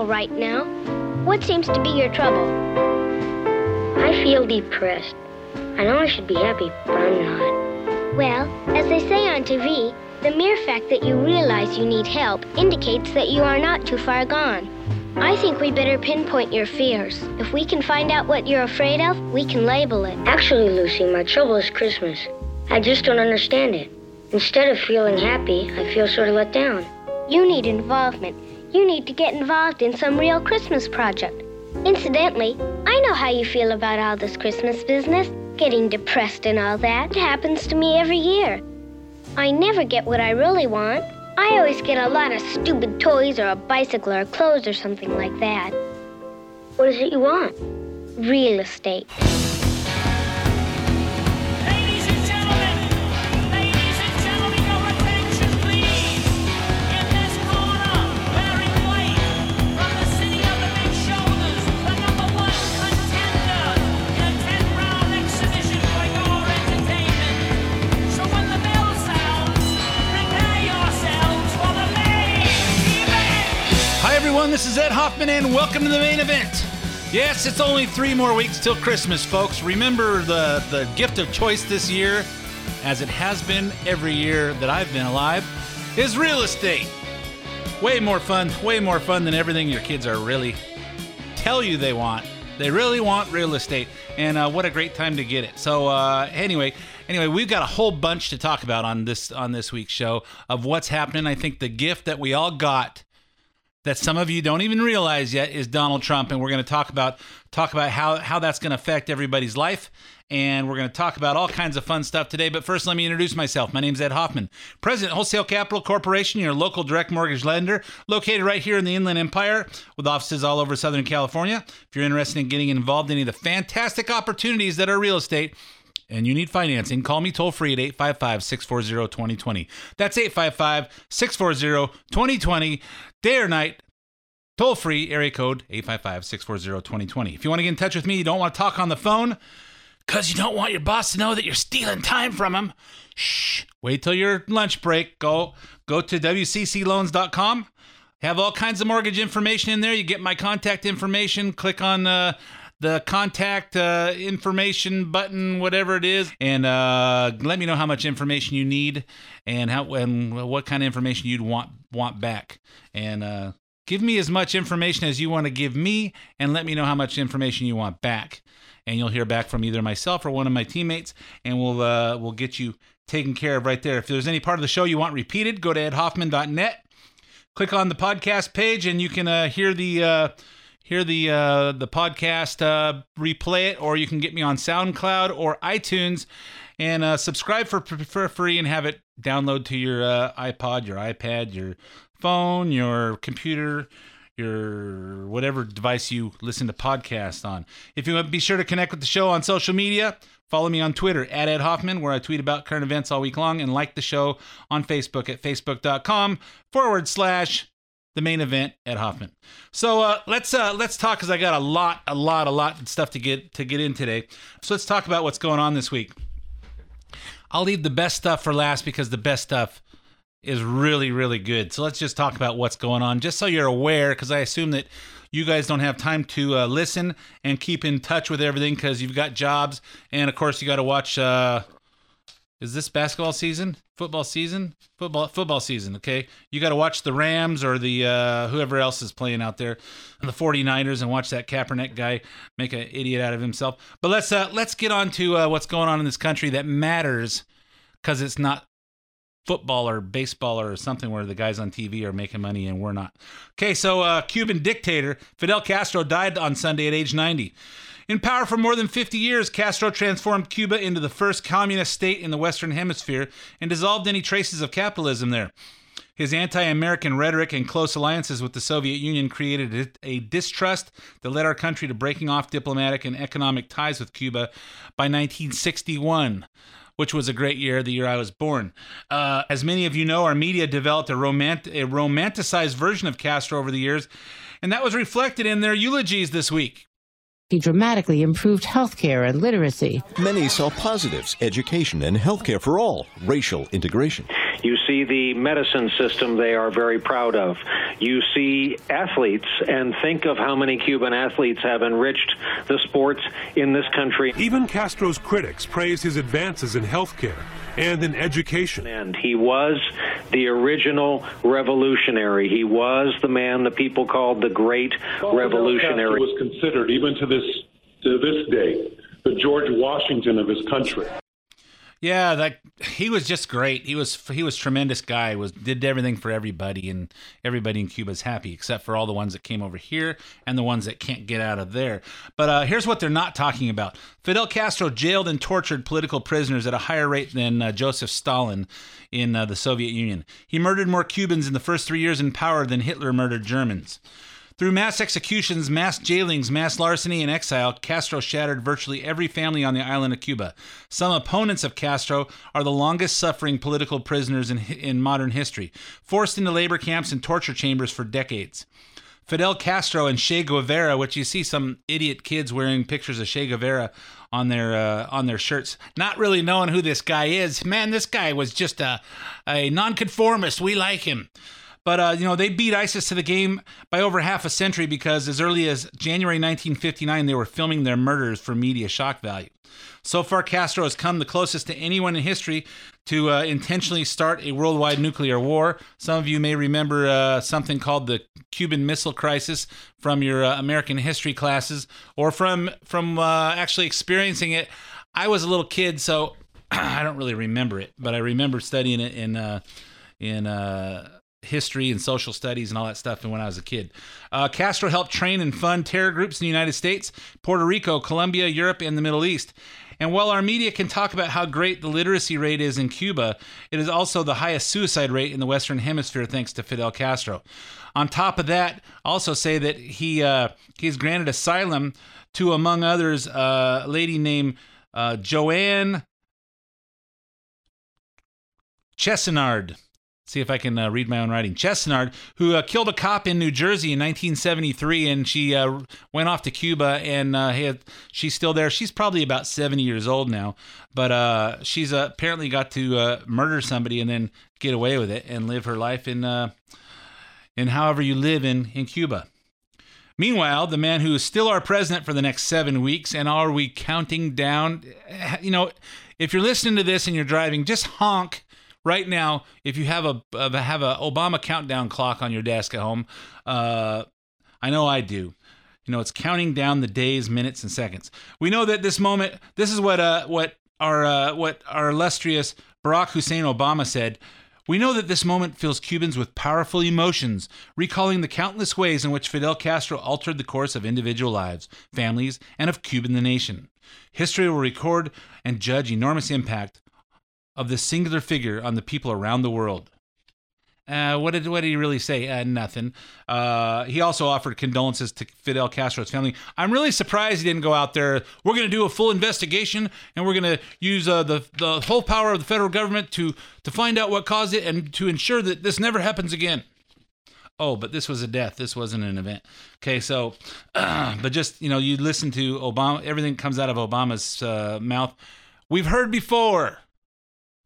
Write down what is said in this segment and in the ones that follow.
all right now. What seems to be your trouble? I feel depressed. I know I should be happy, but I'm not. Well, as they say on TV, the mere fact that you realize you need help indicates that you are not too far gone. I think we better pinpoint your fears. If we can find out what you're afraid of, we can label it. Actually, Lucy, my trouble is Christmas. I just don't understand it. Instead of feeling happy, I feel sort of let down. You need involvement. You need to get involved in some real Christmas project. Incidentally, I know how you feel about all this Christmas business, getting depressed and all that. It happens to me every year. I never get what I really want. I always get a lot of stupid toys or a bicycle or clothes or something like that. What is it you want? Real estate. Everyone. This is Ed Hoffman, and welcome to the main event. Yes, it's only three more weeks till Christmas, folks. Remember the, the gift of choice this year, as it has been every year that I've been alive, is real estate. Way more fun, way more fun than everything your kids are really tell you they want. They really want real estate, and uh, what a great time to get it. So uh, anyway, anyway, we've got a whole bunch to talk about on this on this week's show of what's happening. I think the gift that we all got that some of you don't even realize yet is Donald Trump, and we're going to talk about talk about how how that's going to affect everybody's life, and we're going to talk about all kinds of fun stuff today. But first, let me introduce myself. My name is Ed Hoffman, President Wholesale Capital Corporation, your local direct mortgage lender, located right here in the Inland Empire, with offices all over Southern California. If you're interested in getting involved in any of the fantastic opportunities that are real estate and you need financing, call me toll free at 855 640 2020. That's 855 640 2020, day or night. Toll free, area code 855 640 2020. If you want to get in touch with me, you don't want to talk on the phone because you don't want your boss to know that you're stealing time from him. Shh. Wait till your lunch break. Go go to WCCLoans.com. Have all kinds of mortgage information in there. You get my contact information. Click on uh, the contact uh, information button, whatever it is, and uh, let me know how much information you need and how and what kind of information you'd want want back. And uh, give me as much information as you want to give me, and let me know how much information you want back. And you'll hear back from either myself or one of my teammates, and we'll uh, we'll get you taken care of right there. If there's any part of the show you want repeated, go to edhoffman.net click on the podcast page and you can uh, hear the uh, hear the uh, the podcast uh, replay it or you can get me on soundcloud or itunes. And uh, subscribe for, for free and have it download to your uh, ipod your ipad your phone your computer your whatever device you listen to podcasts on. If you want to be sure to connect with the show on social media. Follow me on Twitter at Ed Hoffman, where I tweet about current events all week long, and like the show on Facebook at facebook.com forward slash the main event at Hoffman. So uh, let's uh, let's talk because I got a lot, a lot, a lot of stuff to get to get in today. So let's talk about what's going on this week. I'll leave the best stuff for last because the best stuff is really, really good. So let's just talk about what's going on, just so you're aware, because I assume that you guys don't have time to uh, listen and keep in touch with everything because you've got jobs, and of course you got to watch. Uh, is this basketball season? Football season? Football football season, okay? You got to watch the Rams or the uh, whoever else is playing out there, the 49ers and watch that Kaepernick guy make an idiot out of himself. But let's uh, let's get on to uh, what's going on in this country that matters cuz it's not football or baseball or something where the guys on TV are making money and we're not. Okay, so uh, Cuban dictator Fidel Castro died on Sunday at age 90. In power for more than 50 years, Castro transformed Cuba into the first communist state in the Western Hemisphere and dissolved any traces of capitalism there. His anti American rhetoric and close alliances with the Soviet Union created a distrust that led our country to breaking off diplomatic and economic ties with Cuba by 1961 which was a great year, the year I was born. Uh, as many of you know, our media developed a, romant- a romanticized version of Castro over the years, and that was reflected in their eulogies this week. He dramatically improved healthcare and literacy. Many saw positives education and healthcare for all, racial integration. You see the medicine system they are very proud of. You see athletes and think of how many Cuban athletes have enriched the sports in this country. Even Castro's critics praise his advances in healthcare and in education. And he was the original revolutionary. He was the man the people called the great revolutionary. was considered, even to this to this day, the George Washington of his country. Yeah, that he was just great. He was he was tremendous guy. Was did everything for everybody, and everybody in Cuba's happy, except for all the ones that came over here and the ones that can't get out of there. But uh, here's what they're not talking about: Fidel Castro jailed and tortured political prisoners at a higher rate than uh, Joseph Stalin in uh, the Soviet Union. He murdered more Cubans in the first three years in power than Hitler murdered Germans. Through mass executions, mass jailings, mass larceny, and exile, Castro shattered virtually every family on the island of Cuba. Some opponents of Castro are the longest suffering political prisoners in, in modern history, forced into labor camps and torture chambers for decades. Fidel Castro and Che Guevara, which you see some idiot kids wearing pictures of Che Guevara on their uh, on their shirts, not really knowing who this guy is. Man, this guy was just a a nonconformist. We like him. But uh, you know they beat ISIS to the game by over half a century because as early as January 1959 they were filming their murders for media shock value. So far, Castro has come the closest to anyone in history to uh, intentionally start a worldwide nuclear war. Some of you may remember uh, something called the Cuban Missile Crisis from your uh, American history classes, or from from uh, actually experiencing it. I was a little kid, so I don't really remember it, but I remember studying it in uh, in uh, history and social studies and all that stuff and when I was a kid. Uh, Castro helped train and fund terror groups in the United States, Puerto Rico, Colombia, Europe, and the Middle East. And while our media can talk about how great the literacy rate is in Cuba, it is also the highest suicide rate in the Western Hemisphere thanks to Fidel Castro. On top of that, also say that he uh, he's granted asylum to, among others, uh, a lady named uh, Joanne Chesnard see if I can uh, read my own writing. Chesnard, who uh, killed a cop in New Jersey in 1973, and she uh, went off to Cuba, and uh, had, she's still there. She's probably about 70 years old now, but uh, she's uh, apparently got to murder somebody and then get away with it and live her life in in however you live in in Cuba. Meanwhile, the man who is still our president for the next seven weeks, and are we counting down? You know, if you're listening to this and you're driving, just honk right now, if you have a have a Obama countdown clock on your desk at home, uh, I know I do. You know, it's counting down the days, minutes, and seconds. We know that this moment. This is what uh, what our uh, what our illustrious Barack Hussein Obama said. We know that this moment fills Cubans with powerful emotions, recalling the countless ways in which Fidel Castro altered the course of individual lives, families, and of Cuban the nation. History will record and judge enormous impact of this singular figure on the people around the world. Uh, what did what did he really say? Uh, nothing. Uh, he also offered condolences to Fidel Castro's family. I'm really surprised he didn't go out there. We're going to do a full investigation, and we're going to use uh, the the whole power of the federal government to to find out what caused it and to ensure that this never happens again. Oh, but this was a death. This wasn't an event. Okay, so, but just you know, you listen to Obama. Everything comes out of Obama's uh, mouth. We've heard before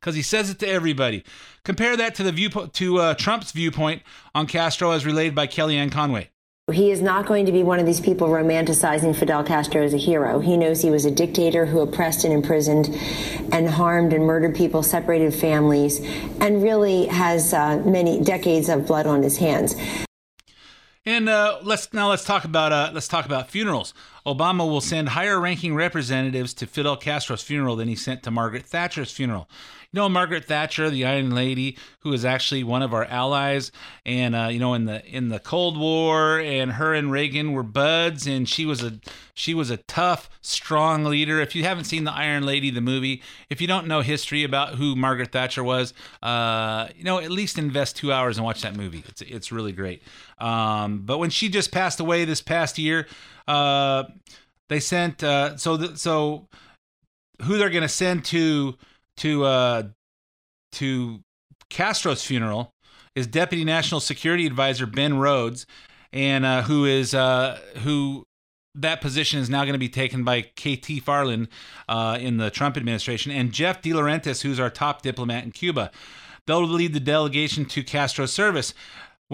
because he says it to everybody. Compare that to the view to uh, Trump's viewpoint on Castro as relayed by Kellyanne Conway. He is not going to be one of these people romanticizing Fidel Castro as a hero. He knows he was a dictator who oppressed and imprisoned and harmed and murdered people, separated families, and really has uh, many decades of blood on his hands. And uh, let's now let's talk about uh, let's talk about funerals. Obama will send higher-ranking representatives to Fidel Castro's funeral than he sent to Margaret Thatcher's funeral. Know Margaret Thatcher, the Iron Lady, who is actually one of our allies, and uh, you know in the in the Cold War, and her and Reagan were buds, and she was a she was a tough, strong leader. If you haven't seen the Iron Lady, the movie, if you don't know history about who Margaret Thatcher was, uh, you know at least invest two hours and watch that movie. It's it's really great. Um, but when she just passed away this past year, uh, they sent uh, so so who they're going to send to to uh, to Castro's funeral is Deputy National Security Advisor Ben Rhodes, and uh, who is uh, who that position is now going to be taken by KT McFarland uh, in the Trump administration, and Jeff DeLaurentis, who's our top diplomat in Cuba. They'll lead the delegation to Castro's service.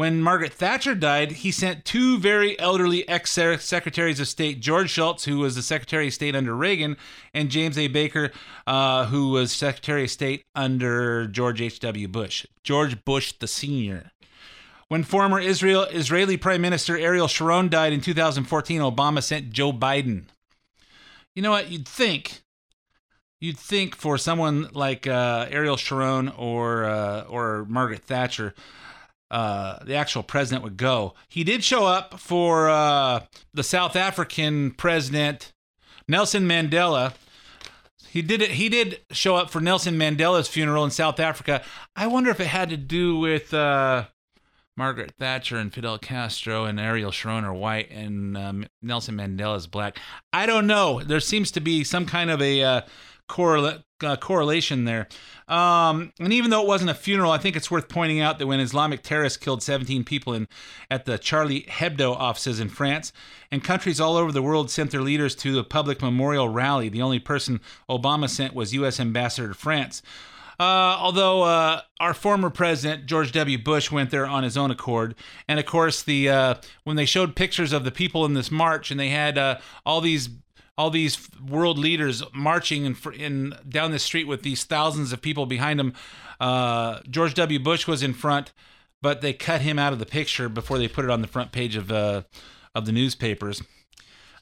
When Margaret Thatcher died, he sent two very elderly ex secretaries of state, George Shultz, who was the Secretary of State under Reagan, and James A. Baker, uh, who was Secretary of State under George H.W. Bush. George Bush the Senior. When former Israel Israeli Prime Minister Ariel Sharon died in 2014, Obama sent Joe Biden. You know what? You'd think, you'd think for someone like uh, Ariel Sharon or uh, or Margaret Thatcher, uh, the actual president would go. He did show up for uh, the South African president Nelson Mandela. He did it. He did show up for Nelson Mandela's funeral in South Africa. I wonder if it had to do with uh, Margaret Thatcher and Fidel Castro and Ariel Sharon are white and um, Nelson Mandela's black. I don't know. There seems to be some kind of a uh, uh, correlation there. Um, and even though it wasn't a funeral, I think it's worth pointing out that when Islamic terrorists killed 17 people in at the Charlie Hebdo offices in France, and countries all over the world sent their leaders to a public memorial rally, the only person Obama sent was U.S. Ambassador to France. Uh, although uh, our former president George W. Bush went there on his own accord, and of course the uh, when they showed pictures of the people in this march, and they had uh, all these all these world leaders marching in, in down the street with these thousands of people behind them. Uh, George W. Bush was in front, but they cut him out of the picture before they put it on the front page of uh, of the newspapers.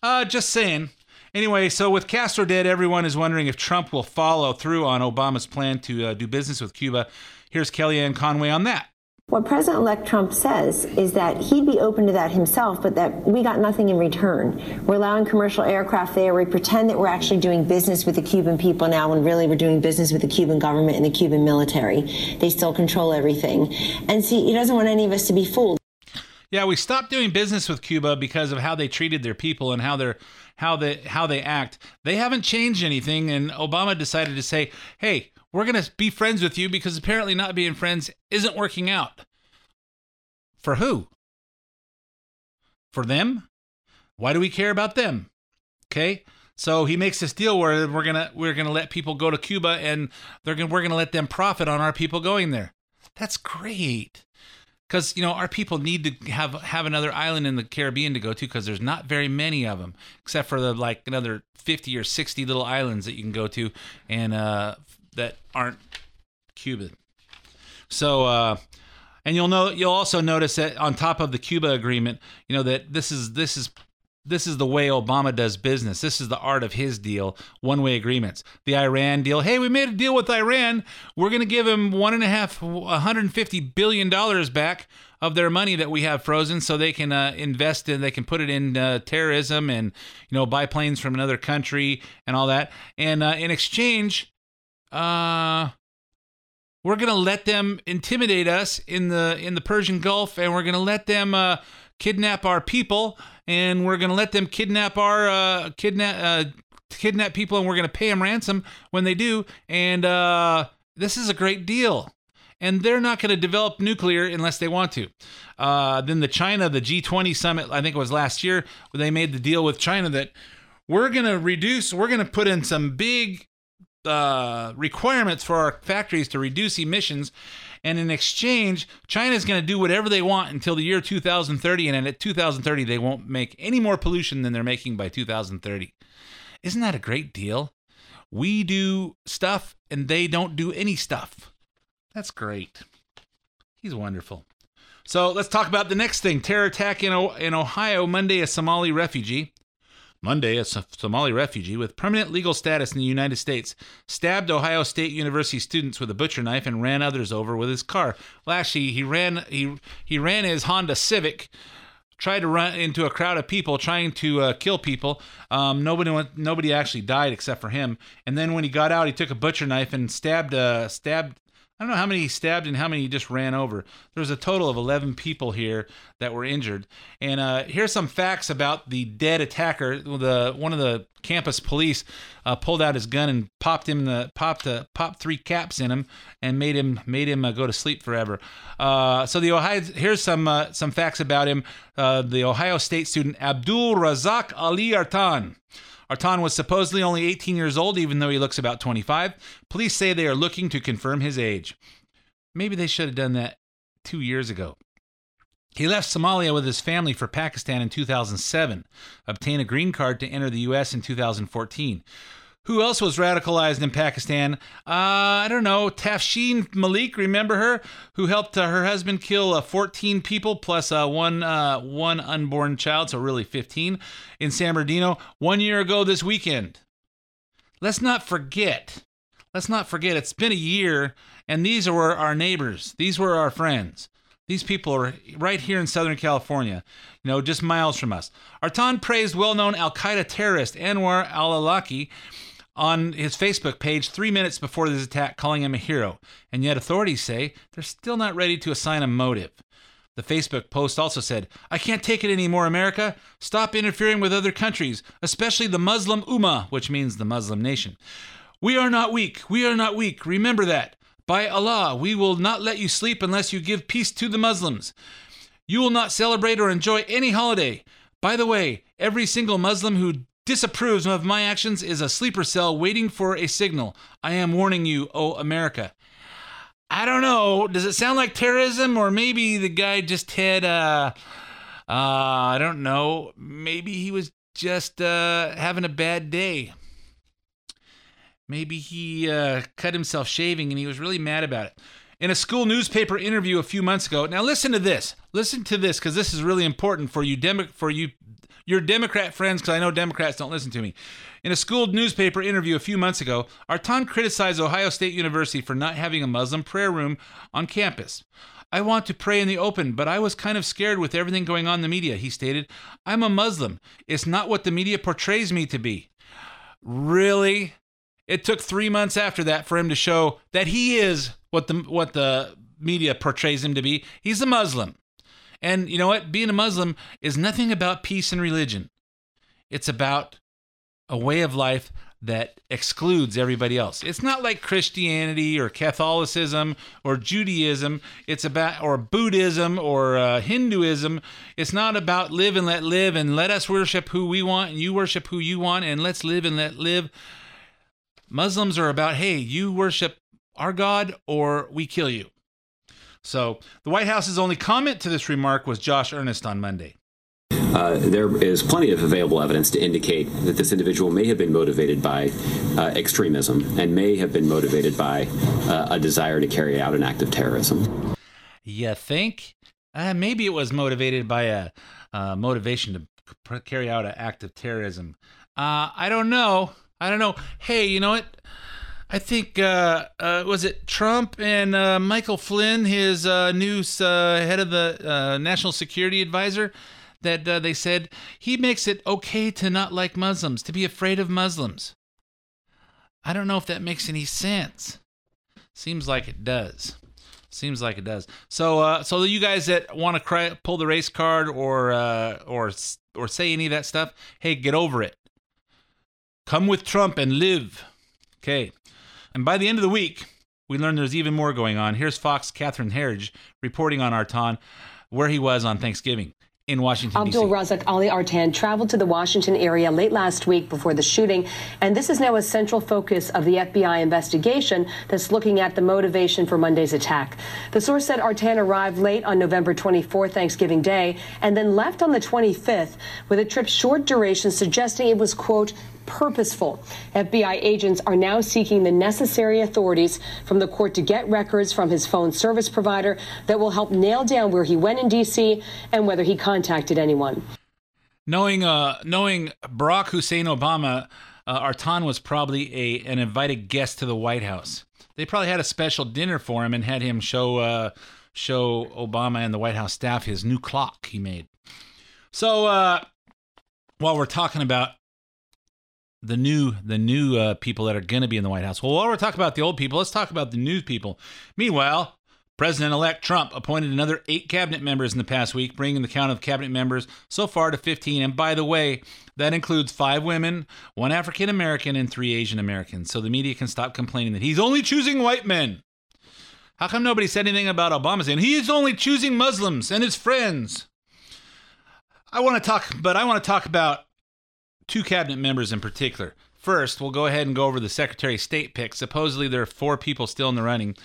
Uh, just saying. Anyway, so with Castro dead, everyone is wondering if Trump will follow through on Obama's plan to uh, do business with Cuba. Here's Kellyanne Conway on that. What President elect Trump says is that he'd be open to that himself, but that we got nothing in return. We're allowing commercial aircraft there. We pretend that we're actually doing business with the Cuban people now when really we're doing business with the Cuban government and the Cuban military. They still control everything. And see, he doesn't want any of us to be fooled. Yeah, we stopped doing business with Cuba because of how they treated their people and how they're how they how they act. They haven't changed anything, and Obama decided to say, "Hey, we're gonna be friends with you because apparently not being friends isn't working out." For who? For them? Why do we care about them? Okay, so he makes this deal where we're gonna we're gonna let people go to Cuba and they're gonna we're gonna let them profit on our people going there. That's great because you know our people need to have have another island in the Caribbean to go to because there's not very many of them except for the like another 50 or 60 little islands that you can go to and uh, that aren't Cuban. So uh, and you'll know you'll also notice that on top of the Cuba agreement, you know that this is this is this is the way Obama does business. This is the art of his deal, one way agreements. The Iran deal. Hey, we made a deal with Iran. We're going to give them one and a half, $150 billion back of their money that we have frozen so they can uh, invest in, they can put it in uh, terrorism and, you know, buy planes from another country and all that. And uh, in exchange, uh, we're to let them intimidate us in the in the Persian Gulf and we're to let them uh, kidnap our people and we're to let them kidnap our uh, kidnap uh, kidnap people and we're to pay them ransom when they do and uh, this is a great deal. And they're not going to develop nuclear unless they want to. Uh, then the china the g20 summit i think it was last year they made the deal with china that we're going to reduce we're going to put in some big uh, requirements for our factories to reduce emissions and in exchange, China is going to do whatever they want until the year 2030. And at 2030, they won't make any more pollution than they're making by 2030. Isn't that a great deal? We do stuff and they don't do any stuff. That's great. He's wonderful. So let's talk about the next thing terror attack in, o- in Ohio Monday, a Somali refugee. Monday, a Somali refugee with permanent legal status in the United States stabbed Ohio State University students with a butcher knife and ran others over with his car. Well, actually, he ran he he ran his Honda Civic, tried to run into a crowd of people trying to uh, kill people. Um, nobody went, nobody actually died except for him. And then when he got out, he took a butcher knife and stabbed uh, stabbed I don't know how many he stabbed and how many he just ran over. There was a total of 11 people here that were injured. And uh, here's some facts about the dead attacker. The one of the campus police uh, pulled out his gun and popped him the popped uh, popped three caps in him and made him made him uh, go to sleep forever. Uh, so the Ohio here's some uh, some facts about him. Uh, the Ohio State student Abdul Razak Ali Artan. Artan was supposedly only 18 years old, even though he looks about 25. Police say they are looking to confirm his age. Maybe they should have done that two years ago. He left Somalia with his family for Pakistan in 2007, obtained a green card to enter the U.S. in 2014. Who else was radicalized in Pakistan? Uh, I don't know. Tashfeen Malik, remember her? Who helped uh, her husband kill uh, 14 people plus uh, one uh, one unborn child, so really 15, in San Bernardino one year ago this weekend. Let's not forget. Let's not forget. It's been a year, and these were our neighbors. These were our friends. These people are right here in Southern California, you know, just miles from us. Artan praised well known Al Qaeda terrorist Anwar al Awlaki on his Facebook page three minutes before this attack, calling him a hero. And yet, authorities say they're still not ready to assign a motive. The Facebook post also said, I can't take it anymore, America. Stop interfering with other countries, especially the Muslim Ummah, which means the Muslim nation. We are not weak. We are not weak. Remember that. By Allah, we will not let you sleep unless you give peace to the Muslims. You will not celebrate or enjoy any holiday. By the way, every single Muslim who disapproves of my actions is a sleeper cell waiting for a signal. I am warning you, O America. I don't know. Does it sound like terrorism, or maybe the guy just had uh, uh I don't know. Maybe he was just uh having a bad day. Maybe he uh, cut himself shaving and he was really mad about it. In a school newspaper interview a few months ago. Now listen to this. Listen to this because this is really important for you Demo- for you your Democrat friends because I know Democrats don't listen to me. In a school newspaper interview a few months ago, Artan criticized Ohio State University for not having a Muslim prayer room on campus. I want to pray in the open, but I was kind of scared with everything going on in the media, he stated. I'm a Muslim. It's not what the media portrays me to be. Really? It took three months after that for him to show that he is what the what the media portrays him to be. He's a Muslim. And you know what? Being a Muslim is nothing about peace and religion. It's about a way of life that excludes everybody else. It's not like Christianity or Catholicism or Judaism. It's about or Buddhism or uh, Hinduism. It's not about live and let live and let us worship who we want and you worship who you want and let's live and let live. Muslims are about hey, you worship our God or we kill you. So the White House's only comment to this remark was Josh Earnest on Monday. Uh, there is plenty of available evidence to indicate that this individual may have been motivated by uh, extremism and may have been motivated by uh, a desire to carry out an act of terrorism. You think? Uh, maybe it was motivated by a uh, motivation to pr- carry out an act of terrorism. Uh, I don't know. I don't know. Hey, you know what? I think uh, uh, was it Trump and uh, Michael Flynn, his uh, new uh, head of the uh, National Security Advisor, that they said he makes it okay to not like Muslims, to be afraid of Muslims. I don't know if that makes any sense. Seems like it does. Seems like it does. So, so you guys that want to cry, pull the race card or or or say any of that stuff, hey, get over it. Come with Trump and live. Okay. And by the end of the week, we learned there's even more going on. Here's Fox Catherine Herridge reporting on Artan, where he was on Thanksgiving in Washington, D.C. Abdul Razak Ali Artan traveled to the Washington area late last week before the shooting, and this is now a central focus of the FBI investigation that's looking at the motivation for Monday's attack. The source said Artan arrived late on November 24, Thanksgiving Day, and then left on the 25th with a trip short duration, suggesting it was, quote, purposeful. FBI agents are now seeking the necessary authorities from the court to get records from his phone service provider that will help nail down where he went in D.C. and whether he contacted anyone. Knowing, uh, knowing Barack Hussein Obama, uh, Artan was probably a an invited guest to the White House. They probably had a special dinner for him and had him show uh, show Obama and the White House staff his new clock he made. So uh, while we're talking about the new the new uh, people that are going to be in the White House. Well, while we're talking about the old people, let's talk about the new people. Meanwhile, President-elect Trump appointed another eight cabinet members in the past week, bringing the count of cabinet members so far to 15. And by the way, that includes five women, one African American, and three Asian Americans. So the media can stop complaining that he's only choosing white men. How come nobody said anything about Obama saying he is only choosing Muslims and his friends? I want to talk, but I want to talk about two cabinet members in particular. First, we'll go ahead and go over the Secretary of State pick. Supposedly, there are four people still in the running,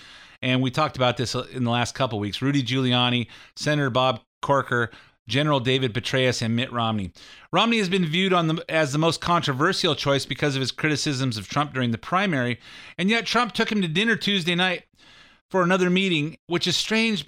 And we talked about this uh, in the last couple weeks. Rudy Giuliani, Senator Bob Corker, General David Petraeus, and Mitt Romney. Romney has been viewed on the, as the most controversial choice because of his criticisms of Trump during the primary, and yet Trump took him to dinner Tuesday night for another meeting, which is strange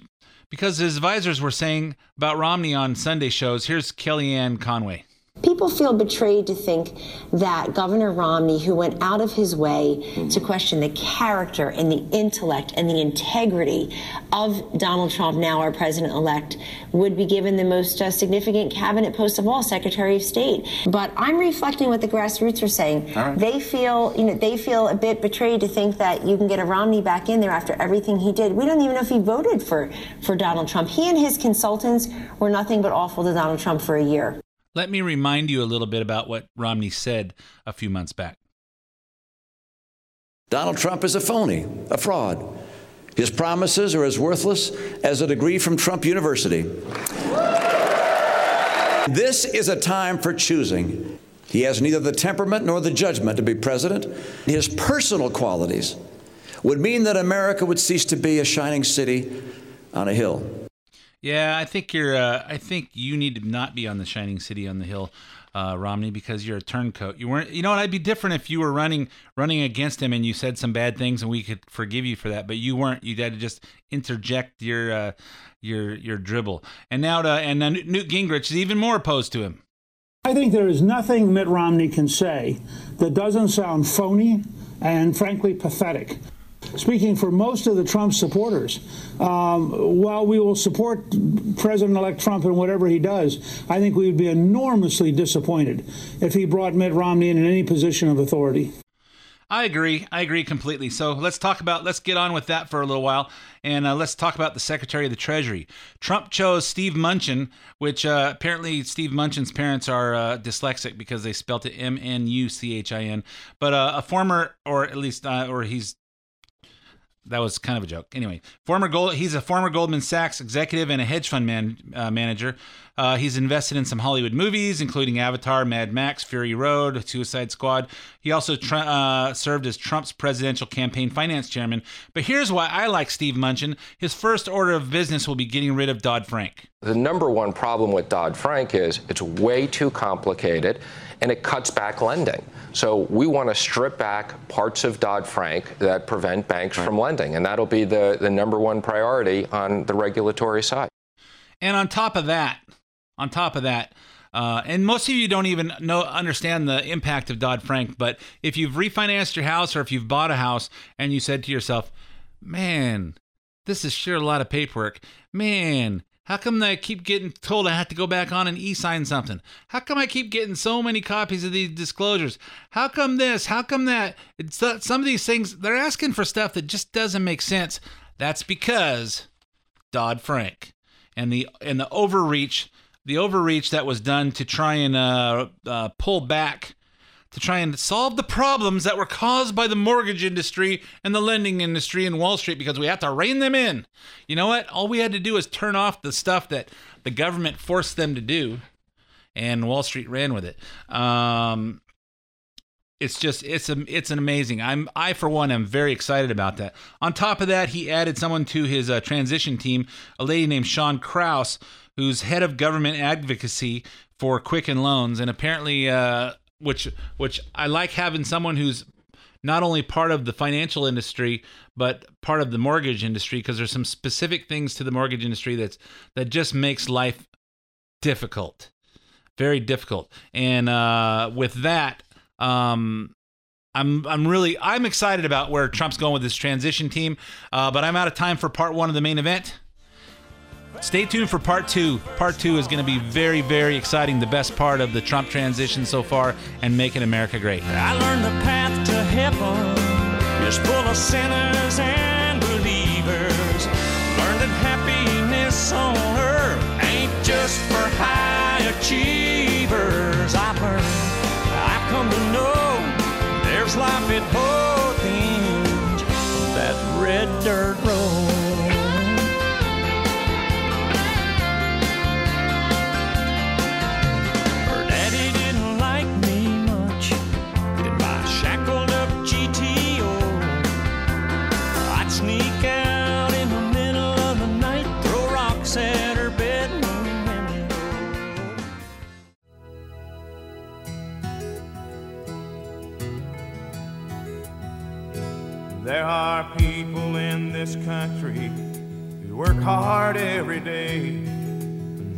because his advisors were saying about Romney on Sunday shows. Here's Kellyanne Conway. People feel betrayed to think that Governor Romney, who went out of his way to question the character and the intellect and the integrity of Donald Trump, now our president elect, would be given the most uh, significant cabinet post of all, Secretary of State. But I'm reflecting what the grassroots are saying. They feel, you know, they feel a bit betrayed to think that you can get a Romney back in there after everything he did. We don't even know if he voted for for Donald Trump. He and his consultants were nothing but awful to Donald Trump for a year. Let me remind you a little bit about what Romney said a few months back. Donald Trump is a phony, a fraud. His promises are as worthless as a degree from Trump University. This is a time for choosing. He has neither the temperament nor the judgment to be president. His personal qualities would mean that America would cease to be a shining city on a hill. Yeah, I think you're. Uh, I think you need to not be on the shining city on the hill, uh, Romney, because you're a turncoat. You weren't. You know what? I'd be different if you were running running against him and you said some bad things and we could forgive you for that. But you weren't. You had to just interject your uh, your your dribble. And now to and now Newt Gingrich is even more opposed to him. I think there is nothing Mitt Romney can say that doesn't sound phony and frankly pathetic. Speaking for most of the Trump supporters, um, while we will support President elect Trump in whatever he does, I think we would be enormously disappointed if he brought Mitt Romney in, any position of authority. I agree. I agree completely. So let's talk about, let's get on with that for a little while. And uh, let's talk about the Secretary of the Treasury. Trump chose Steve Munchin, which uh, apparently Steve Munchin's parents are uh, dyslexic because they spelt it M N U C H I N. But uh, a former, or at least, uh, or he's that was kind of a joke. Anyway, former Gold, he's a former Goldman Sachs executive and a hedge fund man, uh, manager. Uh, he's invested in some Hollywood movies, including Avatar, Mad Max, Fury Road, Suicide Squad. He also tr- uh, served as Trump's presidential campaign finance chairman. But here's why I like Steve Munchin. His first order of business will be getting rid of Dodd Frank. The number one problem with Dodd Frank is it's way too complicated and it cuts back lending. So we want to strip back parts of Dodd Frank that prevent banks from lending, and that'll be the, the number one priority on the regulatory side. And on top of that, on top of that, uh, and most of you don't even know understand the impact of Dodd Frank. But if you've refinanced your house or if you've bought a house and you said to yourself, "Man, this is sure a lot of paperwork," man. How come I keep getting told I have to go back on and e-sign something? How come I keep getting so many copies of these disclosures? How come this? How come that? It's some of these things they're asking for stuff that just doesn't make sense. That's because Dodd Frank and the and the overreach, the overreach that was done to try and uh, uh, pull back to try and solve the problems that were caused by the mortgage industry and the lending industry in Wall Street because we have to rein them in. You know what? All we had to do is turn off the stuff that the government forced them to do, and Wall Street ran with it. Um, it's just it's a it's an amazing. I'm I for one am very excited about that. On top of that, he added someone to his uh, transition team, a lady named Sean Kraus, who's head of government advocacy for Quicken Loans, and apparently, uh, which which I like having someone who's not only part of the financial industry but part of the mortgage industry because there's some specific things to the mortgage industry that's that just makes life difficult very difficult and uh, with that um, I'm I'm really I'm excited about where Trump's going with this transition team, uh, but I'm out of time for part one of the main event. Stay tuned for part two. Part two is going to be very very exciting. The best part of the Trump transition so far and making America great. I learned the path to heaven is full of sinners and believers. Learned that happiness on earth ain't just for high achievers. I've learned, I've come to know there's life at both ends that red dirt road.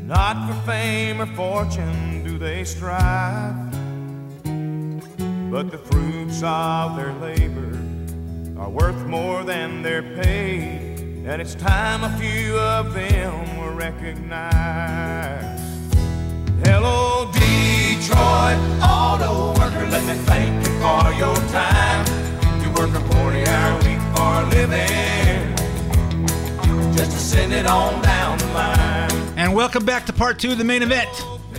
Not for fame or fortune do they strive, but the fruits of their labor are worth more than their pay. And it's time a few of them were recognized. Hello, Detroit auto worker, let me thank you for your time. You work a 40 hour week for a living, just to send it on down the line. And welcome back to part two of the main event.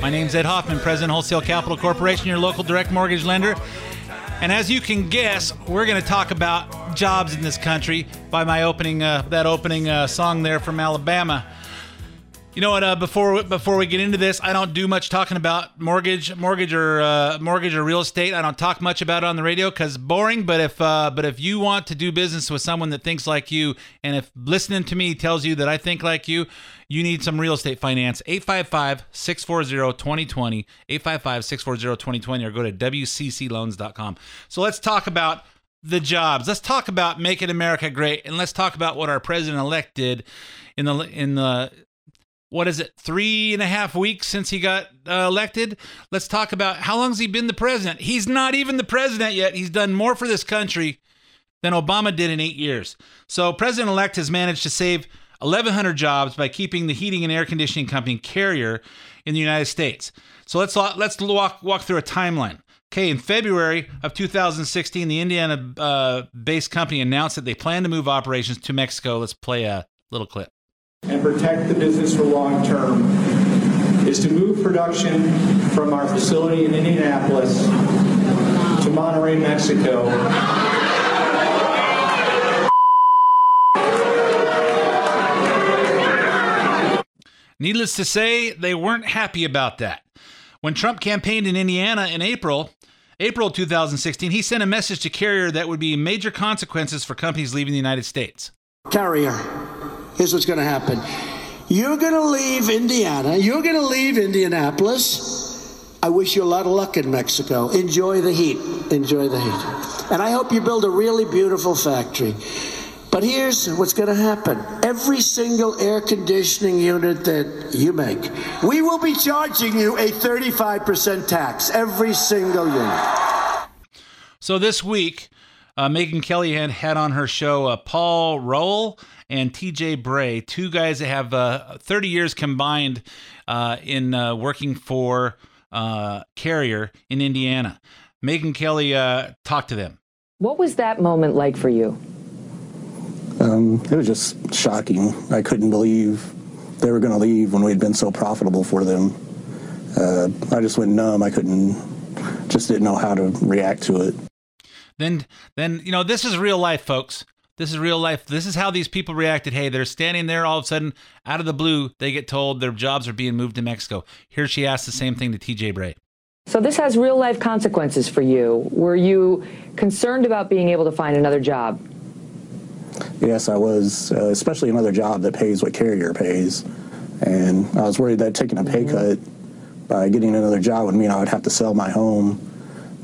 My name's Ed Hoffman, President Wholesale Capital Corporation, your local direct mortgage lender. And as you can guess, we're going to talk about jobs in this country by my opening uh, that opening uh, song there from Alabama. You know what? Uh, before before we get into this, I don't do much talking about mortgage, mortgage or uh, mortgage or real estate. I don't talk much about it on the radio because boring. But if uh, but if you want to do business with someone that thinks like you, and if listening to me tells you that I think like you, you need some real estate finance. 855-640-2020, 855-640-2020, or go to wccloans.com. So let's talk about the jobs. Let's talk about making America great, and let's talk about what our president elect did in the in the what is it, three and a half weeks since he got uh, elected? Let's talk about how long's he been the president? He's not even the president yet. He's done more for this country than Obama did in eight years. So, President elect has managed to save 1,100 jobs by keeping the heating and air conditioning company Carrier in the United States. So let's let's walk walk through a timeline. Okay, in February of 2016, the Indiana-based company announced that they plan to move operations to Mexico. Let's play a little clip and protect the business for long term is to move production from our facility in Indianapolis to Monterrey, Mexico. Needless to say, they weren't happy about that. When Trump campaigned in Indiana in April, April 2016, he sent a message to Carrier that would be major consequences for companies leaving the United States. Carrier, here's what's going to happen. You're going to leave Indiana. You're going to leave Indianapolis. I wish you a lot of luck in Mexico. Enjoy the heat. Enjoy the heat. And I hope you build a really beautiful factory. But here's what's going to happen every single air conditioning unit that you make, we will be charging you a 35% tax. Every single unit. So this week, uh, Megyn Kelly had, had on her show uh, Paul Rowell and TJ Bray, two guys that have uh, 30 years combined uh, in uh, working for uh, Carrier in Indiana. Megyn Kelly talked to them. What was that moment like for you? Um, it was just shocking. I couldn't believe they were going to leave when we'd been so profitable for them. Uh, I just went numb. I couldn't, just didn't know how to react to it. Then, then you know, this is real life, folks. This is real life. This is how these people reacted. Hey, they're standing there all of a sudden, out of the blue, they get told their jobs are being moved to Mexico. Here she asked the same thing to TJ Bray. So this has real life consequences for you. Were you concerned about being able to find another job? Yes, I was, uh, especially another job that pays what Carrier pays. And I was worried that taking a pay cut by getting another job would mean I would have to sell my home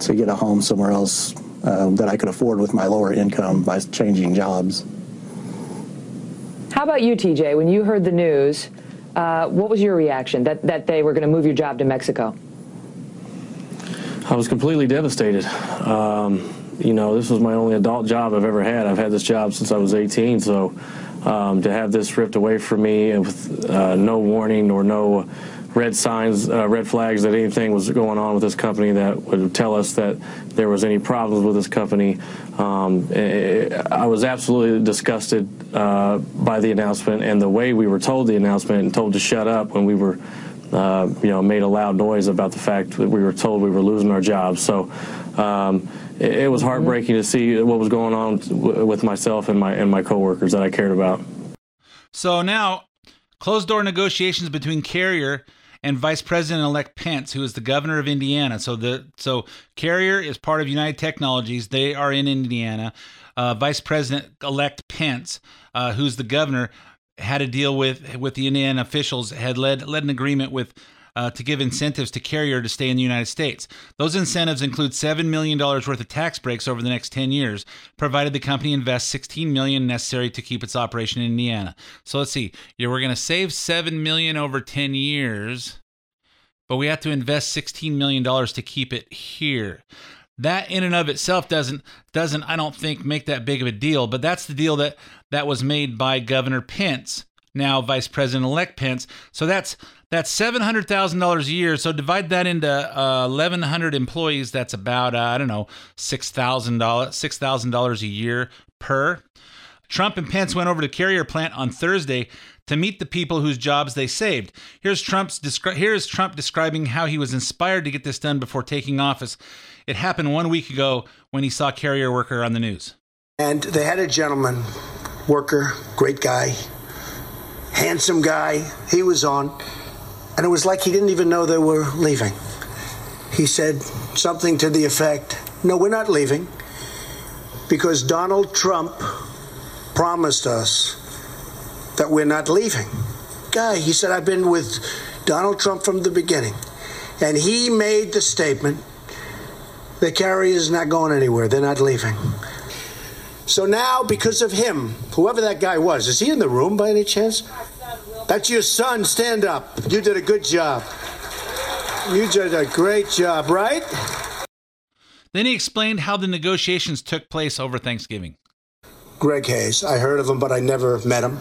to get a home somewhere else uh, that I could afford with my lower income by changing jobs. How about you, TJ? When you heard the news, uh, what was your reaction that, that they were going to move your job to Mexico? I was completely devastated. Um, you know, this was my only adult job I've ever had. I've had this job since I was 18, so um, to have this ripped away from me with uh, no warning or no red signs, uh, red flags that anything was going on with this company that would tell us that there was any problems with this company. Um, it, I was absolutely disgusted uh, by the announcement and the way we were told the announcement and told to shut up when we were, uh, you know, made a loud noise about the fact that we were told we were losing our jobs. So. Um, it, was heartbreaking to see what was going on with myself and my and my coworkers that I cared about. So now, closed door negotiations between Carrier and Vice President elect Pence, who is the governor of Indiana. So the so Carrier is part of United Technologies. They are in Indiana. Uh, Vice President elect Pence, uh, who's the governor, had a deal with with the Indiana officials, had led led an agreement with uh, to give incentives to Carrier to stay in the United States. Those incentives include $7 million worth of tax breaks over the next 10 years, provided the company invests 16 million necessary to keep its operation in Indiana. So let's see. Yeah, we're going to save 7 million over 10 years, but we have to invest $16 million to keep it here that in and of itself doesn't doesn't I don't think make that big of a deal, but that's the deal that that was made by Governor Pence, now Vice President elect Pence. So that's that's seven hundred thousand dollars a year. So divide that into uh, eleven hundred employees. That's about uh, I don't know six thousand dollars six thousand dollars a year per. Trump and Pence went over to Carrier plant on Thursday to meet the people whose jobs they saved. Here's Trump's descri- here's Trump describing how he was inspired to get this done before taking office. It happened one week ago when he saw Carrier worker on the news. And they had a gentleman, worker, great guy, handsome guy. He was on, and it was like he didn't even know they were leaving. He said something to the effect No, we're not leaving because Donald Trump promised us that we're not leaving. Guy, he said, I've been with Donald Trump from the beginning. And he made the statement the carrier is not going anywhere. They're not leaving. So now, because of him, whoever that guy was, is he in the room by any chance? That's your son. Stand up. You did a good job. You did a great job, right? Then he explained how the negotiations took place over Thanksgiving. Greg Hayes. I heard of him, but I never met him.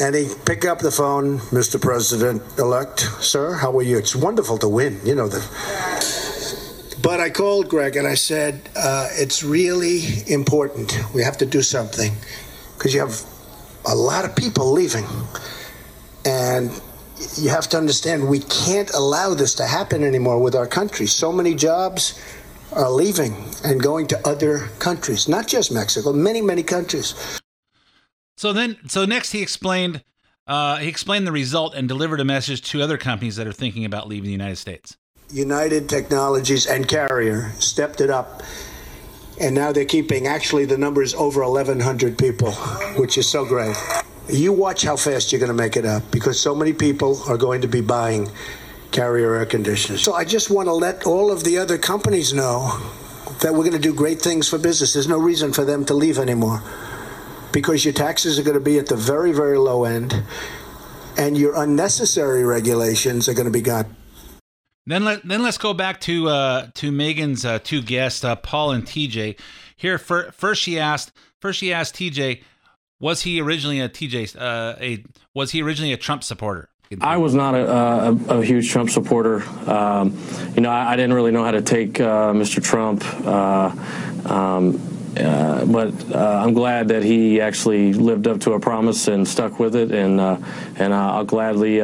And he picked up the phone, Mr. President elect, sir, how are you? It's wonderful to win. You know, the but I called Greg and I said, uh, it's really important. We have to do something because you have a lot of people leaving. And you have to understand we can't allow this to happen anymore with our country. So many jobs are leaving and going to other countries, not just Mexico, many, many countries. So then, so next he explained, uh, he explained the result and delivered a message to other companies that are thinking about leaving the United States. United Technologies and Carrier stepped it up. And now they're keeping actually the number is over 1,100 people, which is so great. You watch how fast you're going to make it up because so many people are going to be buying Carrier air conditioners. So I just want to let all of the other companies know that we're going to do great things for business. There's no reason for them to leave anymore because your taxes are going to be at the very, very low end and your unnecessary regulations are going to be gone. Then let then let's go back to uh, to Megyn's uh, two guests, uh, Paul and TJ. Here fir- first, she asked first she asked TJ, was he originally a TJ uh, a was he originally a Trump supporter? I was not a, a, a huge Trump supporter. Um, you know, I, I, didn't really know how to take uh, Mr. Trump. Uh, um, uh, but uh, I'm glad that he actually lived up to a promise and stuck with it, and uh, and I'll gladly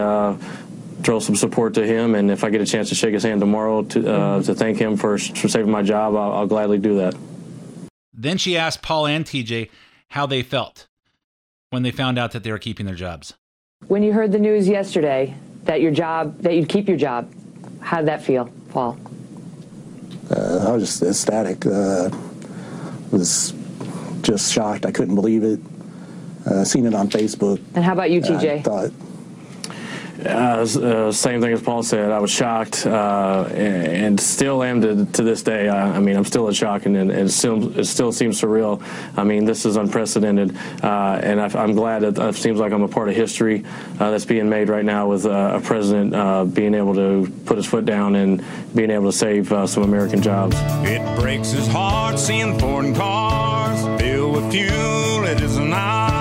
throw some support to him. And if I get a chance to shake his hand tomorrow to uh, to thank him for for saving my job, I'll, I'll gladly do that. Then she asked Paul and TJ how they felt when they found out that they were keeping their jobs. When you heard the news yesterday that your job that you'd keep your job, how did that feel, Paul? Uh, I was just ecstatic. Uh, was just shocked. I couldn't believe it. Uh, seen it on Facebook. And how about you, TJ? I thought uh, uh, same thing as Paul said. I was shocked, uh, and still am to, to this day. I, I, mean, I'm still in shock, and, and, it still it still seems surreal. I mean, this is unprecedented, uh, and I, am glad that it seems like I'm a part of history uh, that's being made right now with uh, a president being able to put his foot down and being able to save some American jobs. It breaks his heart seeing foreign cars filled with fuel. It isn't ours, and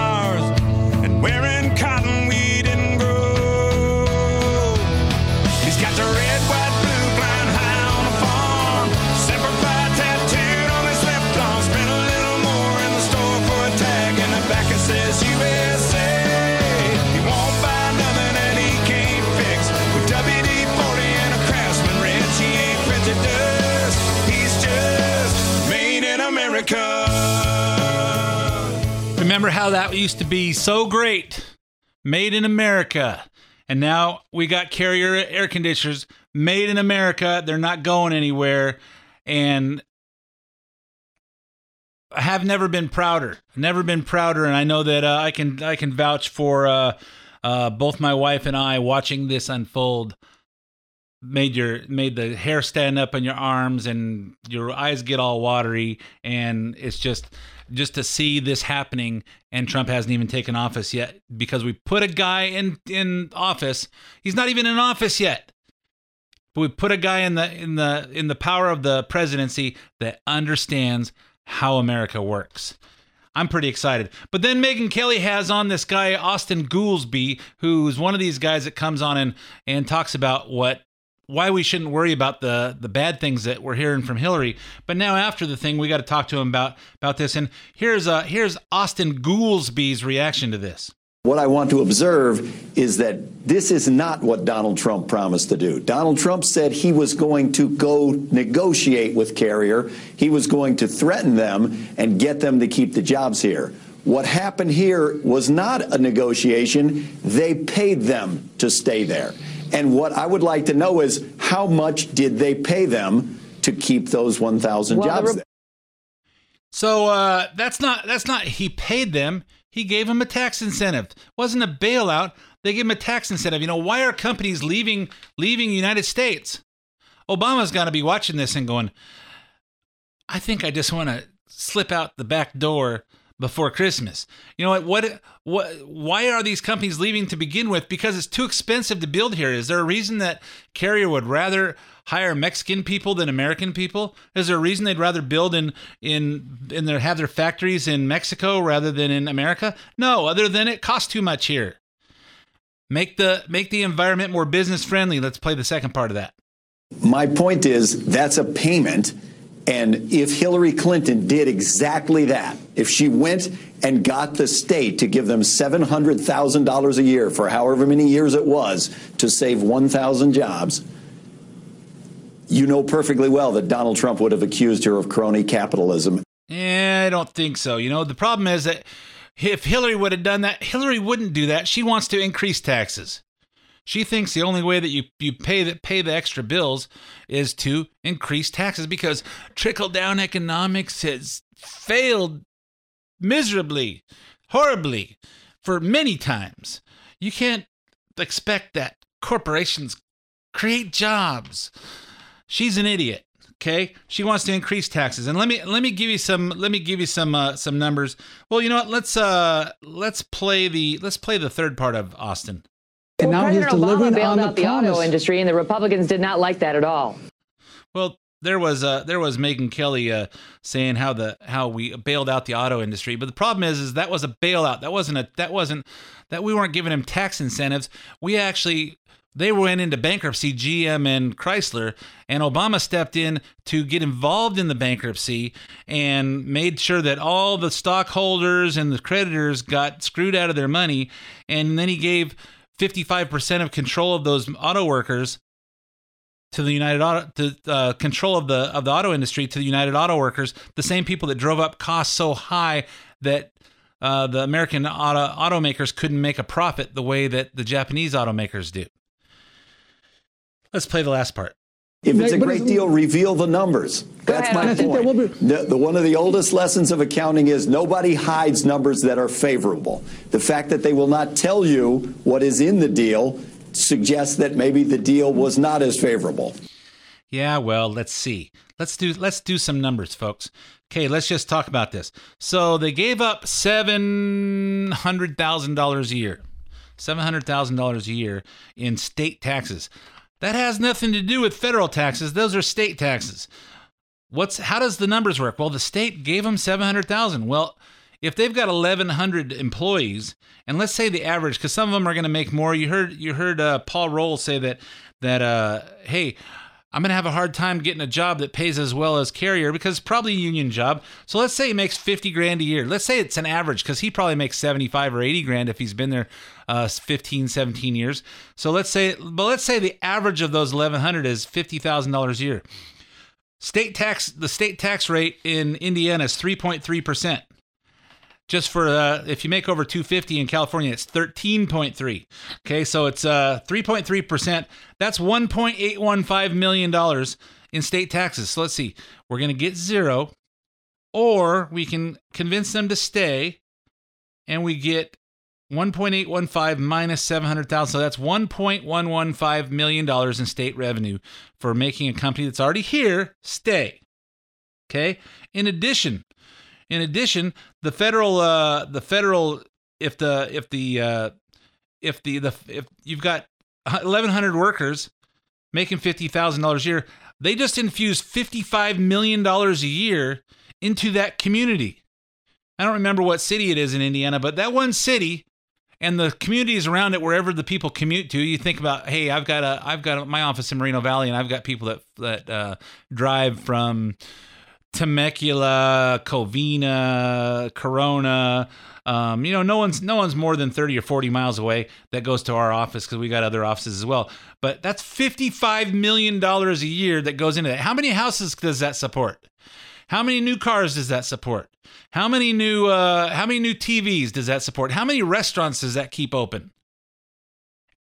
That used to be so great? Made in America. And now we got carrier air conditioners made in America. They're not going anywhere. And I have never been prouder. Never been prouder. And I know that uh, I can I can vouch for uh, uh, both my wife and I watching this unfold made your made the hair stand up on your arms and your eyes get all watery and it's just just to see this happening and Trump hasn't even taken office yet because we put a guy in in office. He's not even in office yet. But we put a guy in the in the in the power of the presidency that understands how America works. I'm pretty excited. But then Megyn Kelly has on this guy Austin Goolsbee, who's one of these guys that comes on and and talks about what why we shouldn't worry about the the bad things that we're hearing from Hillary. But now after the thing, we got to talk to him about about this. And here's uh here's Austin Goolsbee's reaction to this. What I want to observe is that this is not what Donald Trump promised to do. Donald Trump said he was going to go negotiate with Carrier, he was going to threaten them and get them to keep the jobs here. What happened here was not a negotiation, they paid them to stay there. And what I would like to know is how much did they pay them to keep those 1,000 Well, jobs there? So uh, that's not that's not he paid them. He gave them a tax incentive. wasn't a bailout. They gave him a tax incentive. You know why are companies leaving leaving United States? Obama's got to be watching this and going, I think I just want to slip out the back door before Christmas. You know what? What? What? Why are these companies leaving to begin with? Because it's too expensive to build here. Is there a reason that Carrier would rather hire Mexican people than American people? Is there a reason they'd rather build in in in their have their factories in Mexico rather than in America? No, other than it costs too much here. Make the make the environment more business friendly. Let's play the second part of that. My point is that's a payment. And if Hillary Clinton did exactly that, if she went and got the state to give them $700,000 a year for however many years it was to save 1,000 jobs, you know perfectly well that Donald Trump would have accused her of crony capitalism. Eh, I don't think so. You know, the problem is that if Hillary would have done that, Hillary wouldn't do that. She wants to increase taxes. She thinks the only way that you, you pay the pay the extra bills is to increase taxes because trickle down economics has failed miserably, horribly for many times. You can't expect that corporations create jobs. She's an idiot. Okay, she wants to increase taxes, and let me let me give you some let me give you some uh, some numbers. Well, you know what? Let's uh let's play the let's play the third part of Austin. And now he's President delivering Obama bailed on the out the auto industry, and the Republicans did not like that at all. Well, there was uh, there was Megyn Kelly uh, saying how the how we bailed out the auto industry, but the problem is is that was a bailout. That wasn't a that wasn't that we weren't giving them tax incentives. We actually they went into bankruptcy, GM and Chrysler, and Obama stepped in to get involved in the bankruptcy and made sure that all the stockholders and the creditors got screwed out of their money. And then he gave 55% of control of those auto workers to the United Auto to uh, control of the of the auto industry to the United Auto Workers, the same people that drove up costs so high that uh, the American auto automakers couldn't make a profit the way that the Japanese automakers do. Let's play the last part. If it's a great deal, reveal the numbers. That's my I think that point. The, the, one of the oldest lessons of accounting is nobody hides numbers that are favorable. The fact that they will not tell you what is in the deal suggests that maybe the deal was not as favorable. Yeah, well, let's see. Let's do let's do some numbers, folks. Okay, let's just talk about this. So they gave up seven hundred thousand dollars a year, seven hundred thousand dollars a year in state taxes. That has nothing to do with federal taxes; those are state taxes. What's how does the numbers work? Well, the state gave them seven hundred thousand. Well, if they've got eleven hundred employees, and let's say the average, because some of them are going to make more. You heard you heard uh, Paul Roll say that that uh, hey. I'm going to have a hard time getting a job that pays as well as Carrier because probably a union job. So let's say he makes 50 grand a year. Let's say it's an average because he probably makes 75 or 80 grand if he's been there uh, 15, 17 years. So let's say, but let's say the average of those 1100 is $50,000 a year. State tax, the state tax rate in Indiana is 3.3%. Just for uh, if you make over 250 in California, it's 13.3. Okay, so it's uh 3.3 percent. That's 1.815 million dollars in state taxes. So let's see, we're gonna get zero, or we can convince them to stay, and we get 1.815 minus 700,000. So that's 1.115 million dollars in state revenue for making a company that's already here stay. Okay? In addition, in addition, the federal uh the federal if the if the uh if the the if you've got 1100 workers making $50,000 a year, they just infused $55 million a year into that community. I don't remember what city it is in Indiana, but that one city and the communities around it, wherever the people commute to, you think about, hey, I've got a, I've got a, my office in Moreno Valley, and I've got people that that uh, drive from Temecula, Covina, Corona. Um, you know, no one's no one's more than thirty or forty miles away that goes to our office because we got other offices as well. But that's fifty-five million dollars a year that goes into that. How many houses does that support? How many new cars does that support? How many new uh, how many new TVs does that support? How many restaurants does that keep open?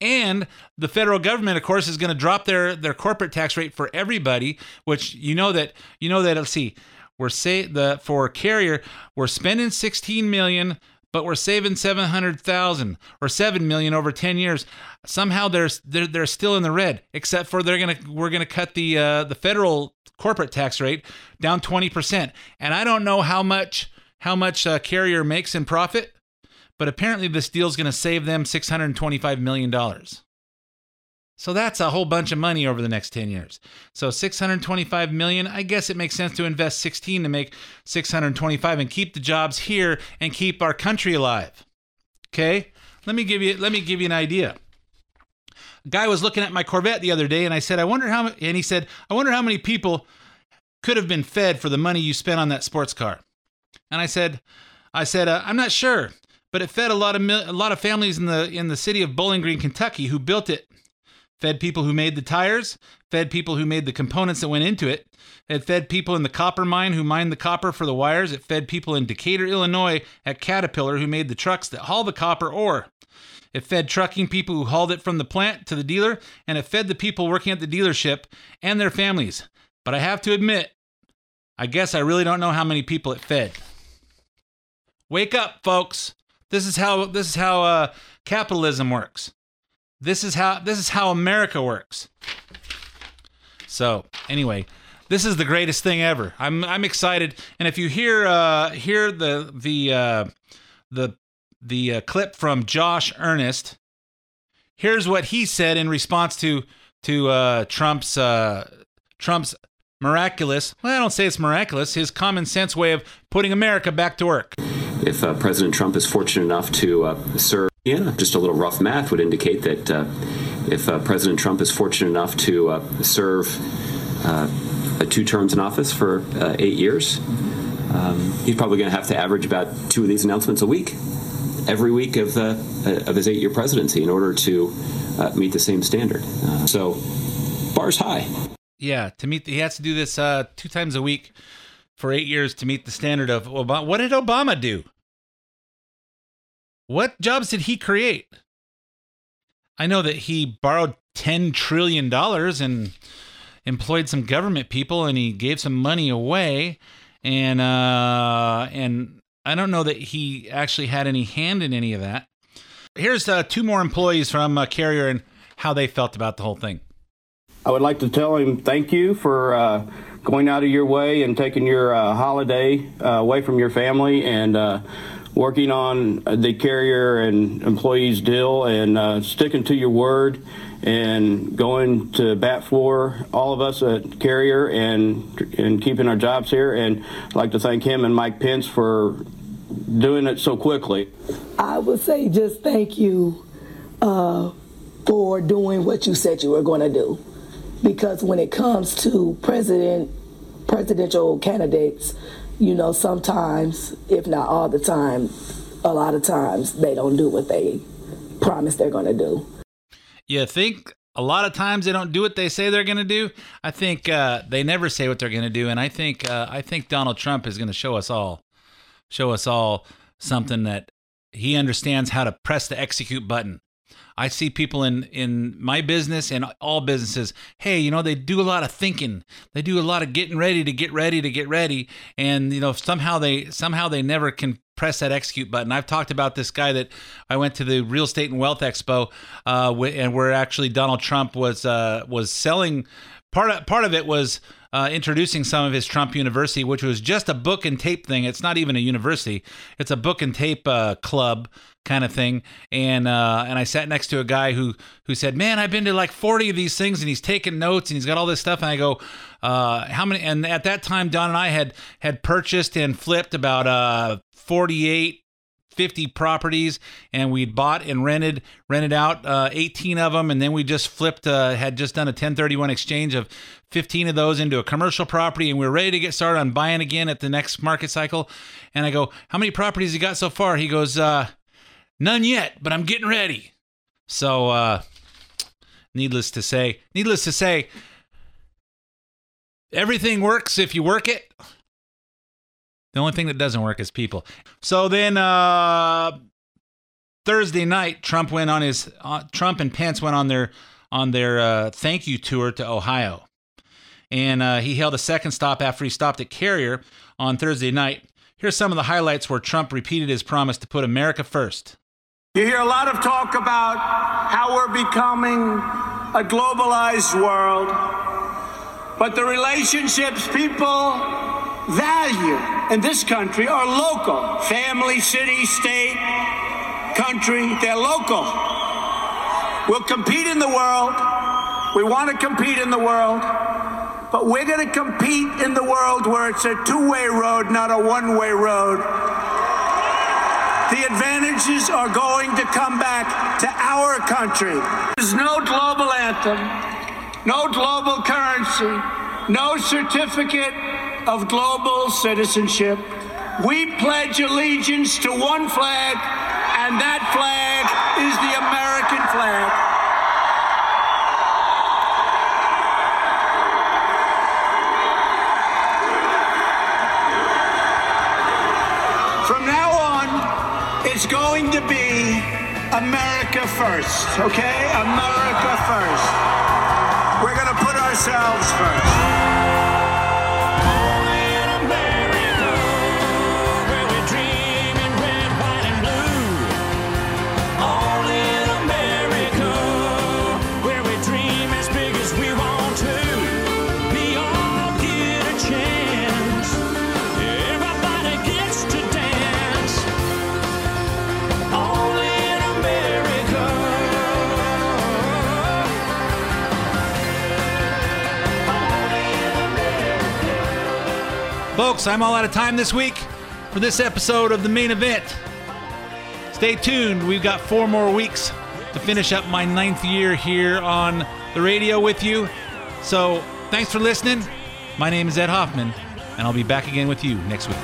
And the federal government, of course, is going to drop their their corporate tax rate for everybody. Which you know that you know that. Let's see, we're say the for carrier we're spending sixteen million, but we're saving seven hundred thousand or seven million over ten years. Somehow they're they're they're still in the red, except for they're gonna we're gonna cut the uh, the federal corporate tax rate down twenty percent. And I don't know how much how much uh, carrier makes in profit but apparently this deal's going to save them $625 million. So that's a whole bunch of money over the next 10 years. So 625 million, I guess it makes sense to invest 16 to make 625 and keep the jobs here and keep our country alive. Okay? Let me give you let me give you an idea. A guy was looking at my Corvette the other day and I said, "I wonder how and he said, "I wonder how many people could have been fed for the money you spent on that sports car." And I said, I said, uh, "I'm not sure." But it fed a lot of a lot of families in the in the city of Bowling Green, Kentucky, who built it. Fed people who made the tires, fed people who made the components that went into it. It fed people in the copper mine who mined the copper for the wires. It fed people in Decatur, Illinois at Caterpillar who made the trucks that haul the copper ore. It fed trucking people who hauled it from the plant to the dealer, and it fed the people working at the dealership and their families. But I have to admit, I guess I really don't know how many people it fed. Wake up, folks. This is how this is how uh, capitalism works. This is how this is how America works. So anyway, this is the greatest thing ever. I'm I'm excited, and if you hear uh, hear the the uh, the the uh, clip from Josh Earnest, here's what he said in response to to uh, Trump's uh, Trump's miraculous. Well, I don't say it's miraculous. His common sense way of putting America back to work. If uh, President Trump is fortunate enough to uh, serve, yeah, just a little rough math would indicate that uh, if uh, President Trump is fortunate enough to uh, serve uh, two terms in office for eight years, um, he's probably going to have to average about two of these announcements a week, every week of of his eight-year presidency, in order to meet the same standard. so, bars high. Yeah, to meet, the, he has to do this uh, two times a week for eight years to meet the standard of Obama. What did Obama do? What jobs did he create? I know that he borrowed ten trillion dollars and employed some government people, and he gave some money away, and uh, and I don't know that he actually had any hand in any of that. Here's uh, two more employees from uh, Carrier and how they felt about the whole thing. I would like to tell him thank you for uh, going out of your way and taking your uh, holiday uh, away from your family and uh, working on the carrier and employees deal and uh, sticking to your word and going to bat for all of us at Carrier and and keeping our jobs here. And I'd like to thank him and Mike Pence for doing it so quickly. I would say just thank you uh, for doing what you said you were going to do because when it comes to president presidential candidates, you know, sometimes, if not all the time, a lot of times they don't do what they promise they're going to do. You think a lot of times they don't do what they say they're going to do? I think uh, they never say what they're going to do, and I think uh, I think Donald Trump is going to show us all, show us all something that he understands how to press the execute button. I see people in in my business and all businesses. Hey, you know they do a lot of thinking. They do a lot of getting ready to get ready to get ready, and you know somehow they somehow they never can press that execute button. I've talked about this guy that I went to the Real Estate and Wealth Expo, uh, and where actually Donald Trump was uh, was selling. Part of, part of it was uh, introducing some of his Trump University, which was just a book and tape thing. It's not even a university; it's a book and tape uh, club kind of thing. And uh, and I sat next to a guy who who said, "Man, I've been to like forty of these things, and he's taking notes, and he's got all this stuff." And I go, uh, "How many?" And at that time, Don and I had had purchased and flipped about uh, forty eight 50 properties and we'd bought and rented rented out uh, 18 of them and then we just flipped uh, had just done a 1031 exchange of 15 of those into a commercial property and we are ready to get started on buying again at the next market cycle. And i go how many properties you got so far? He goes uh, none yet but i'm getting ready. So uh, needless to say needless to say everything works if you work it the only thing that doesn't work is people. So then uh, Thursday night, Trump went on his uh, Trump and Pence went on their on their uh, thank you tour to Ohio, and uh, he held a second stop after he stopped at Carrier on Thursday night. Here's some of the highlights where Trump repeated his promise to put America first. You hear a lot of talk about how we're becoming a globalized world, but the relationships people value in this country are local family, city, state, country, they're local. We'll compete in the world. We want to compete in the world. But we're going to compete in the world where it's a two way road, not a one way road. The advantages are going to come back to our country. There's no global anthem, no global currency, no certificate of global citizenship. We pledge allegiance to one flag, and that flag is the American flag. From now on, it's going to be America first, okay? America first. We're going to put ourselves first. I'm all out of time this week for this episode of the main event. Stay tuned. We've got four more weeks to finish up my ninth year here on the radio with you. So thanks for listening. My name is Ed Hoffman, and I'll be back again with you next week.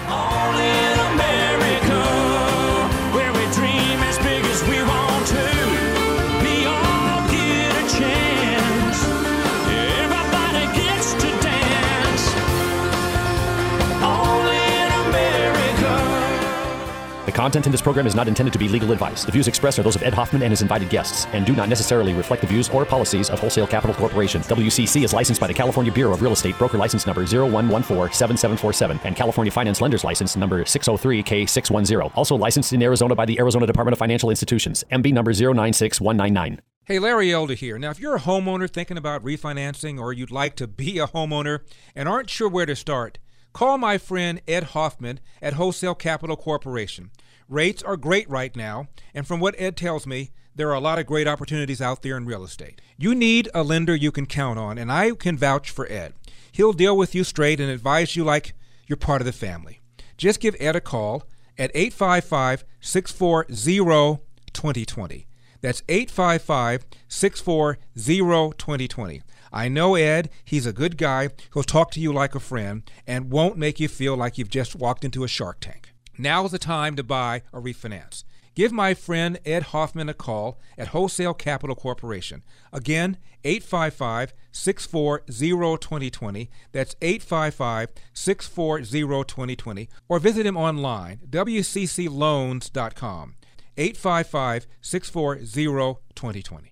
Content in this program is not intended to be legal advice. The views expressed are those of Ed Hoffman and his invited guests and do not necessarily reflect the views or policies of Wholesale Capital Corporation. WCC is licensed by the California Bureau of Real Estate, broker license number 01147747 and California Finance Lenders License number 603K610. Also licensed in Arizona by the Arizona Department of Financial Institutions, MB number 096199. Hey, Larry Elder here. Now, if you're a homeowner thinking about refinancing or you'd like to be a homeowner and aren't sure where to start, call my friend Ed Hoffman at Wholesale Capital Corporation. Rates are great right now, and from what Ed tells me, there are a lot of great opportunities out there in real estate. You need a lender you can count on, and I can vouch for Ed. He'll deal with you straight and advise you like you're part of the family. Just give Ed a call at 855 640 2020. That's 855 640 2020. I know Ed. He's a good guy. He'll talk to you like a friend and won't make you feel like you've just walked into a shark tank. Now is the time to buy or refinance. Give my friend Ed Hoffman a call at Wholesale Capital Corporation. Again, 855 640 2020. That's 855 640 2020. Or visit him online, wccloans.com. 855 640 2020.